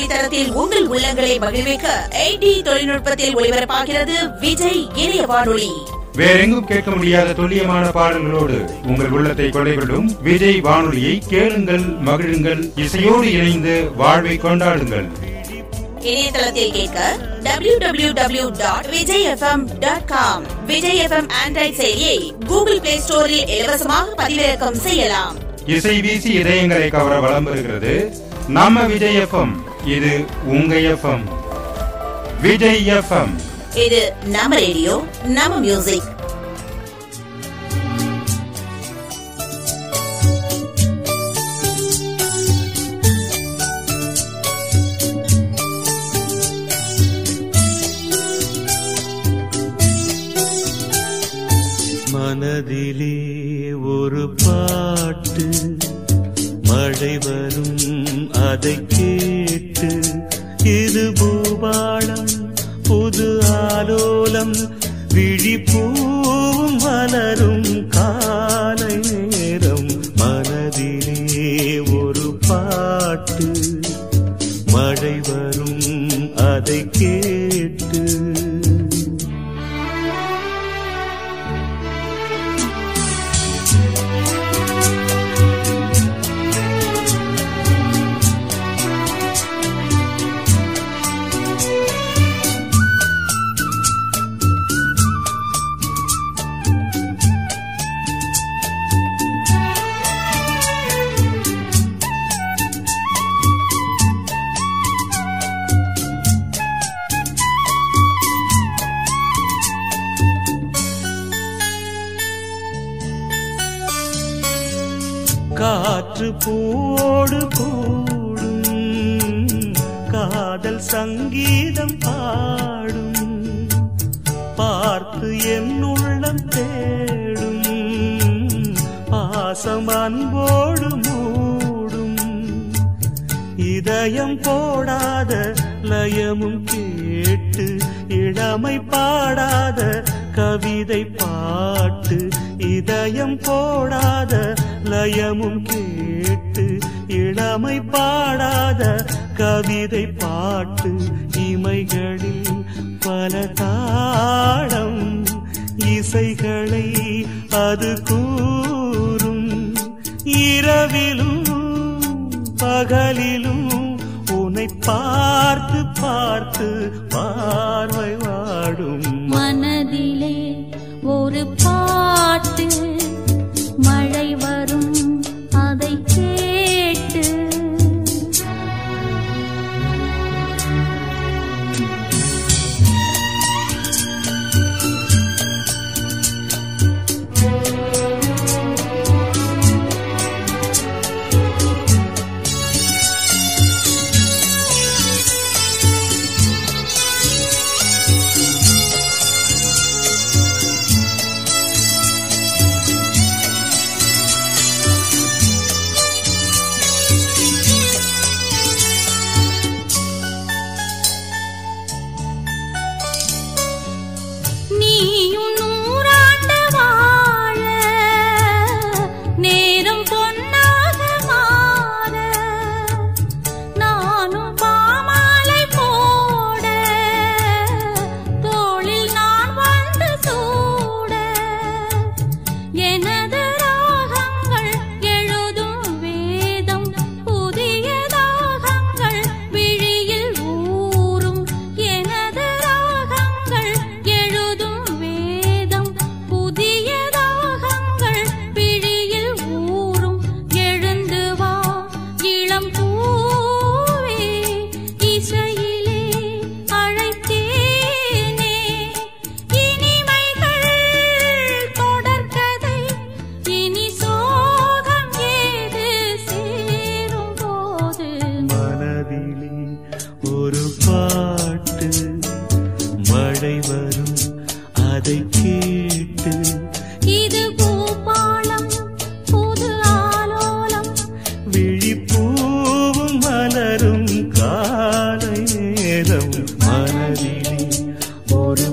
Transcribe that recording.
பாடல்களில் உங்கள் உள்ளங்களை மகிழ்விக்க எயிட்டி தொழில்நுட்பத்தில் ஒளிபரப்பாகிறது விஜய் இணைய வானொலி. வேறெங்கும் கேட்க முடியாத துல்லியமான பாடல்களோடு உங்கள் உள்ளத்தை கொள்ளை கொள்ளும் விஜய் வானொலியை கேளுங்கள் மகிழுங்கள் இசையோடு இணைந்து வாழ்வை கொண்டாடுங்கள். இணையதளத்தில் கேட்க W W W dot Vijay FM dot com Vijay FM Android செயலியை கூகுள் பிளே ஸ்டோரில் இலவசமாக பதிவிறக்கம் செய்யலாம். இசை வீசி இதயங்களை கவர வலம் வருகிறது. நம்ம விஜய் எஃப்எம் இது உங்க எஃப்எம் விஜய் எஃப்எம் இது நம்ம ரேடியோ நம்ம மியூசிக் மனதிலே ஒரு பாட்டு மழை வரும் அதை கேட்டு இது பூபாளம் புது ஆலோலம் விழிப்பூவும் வளரும் காலை நேரம் மனதிலே ஒரு பாட்டு. மழை வரும் அதை கேட்டு காற்று பூவோடு கூடும். காதல் சங்கீதம் பாடும். பார்த்து என் உள்ளம் தேடும். பாசம் அன்போடு மூடும். இதயம் போடாத லயமும் கேட்டு இளமை பாடாத கவிதை பாட்டு இதயம் போடாத லயமும் கேட்டு இளமை பாடாத கவிதை பாட்டு இமைகளில் பல தாடம் இசைகளை அது கூறும். இரவிலும் பகலிலும் உன்னை பார்த்து பார்த்து பார்வை வாடும். மனதிலே ஒரு பா மழை காலை ஒரு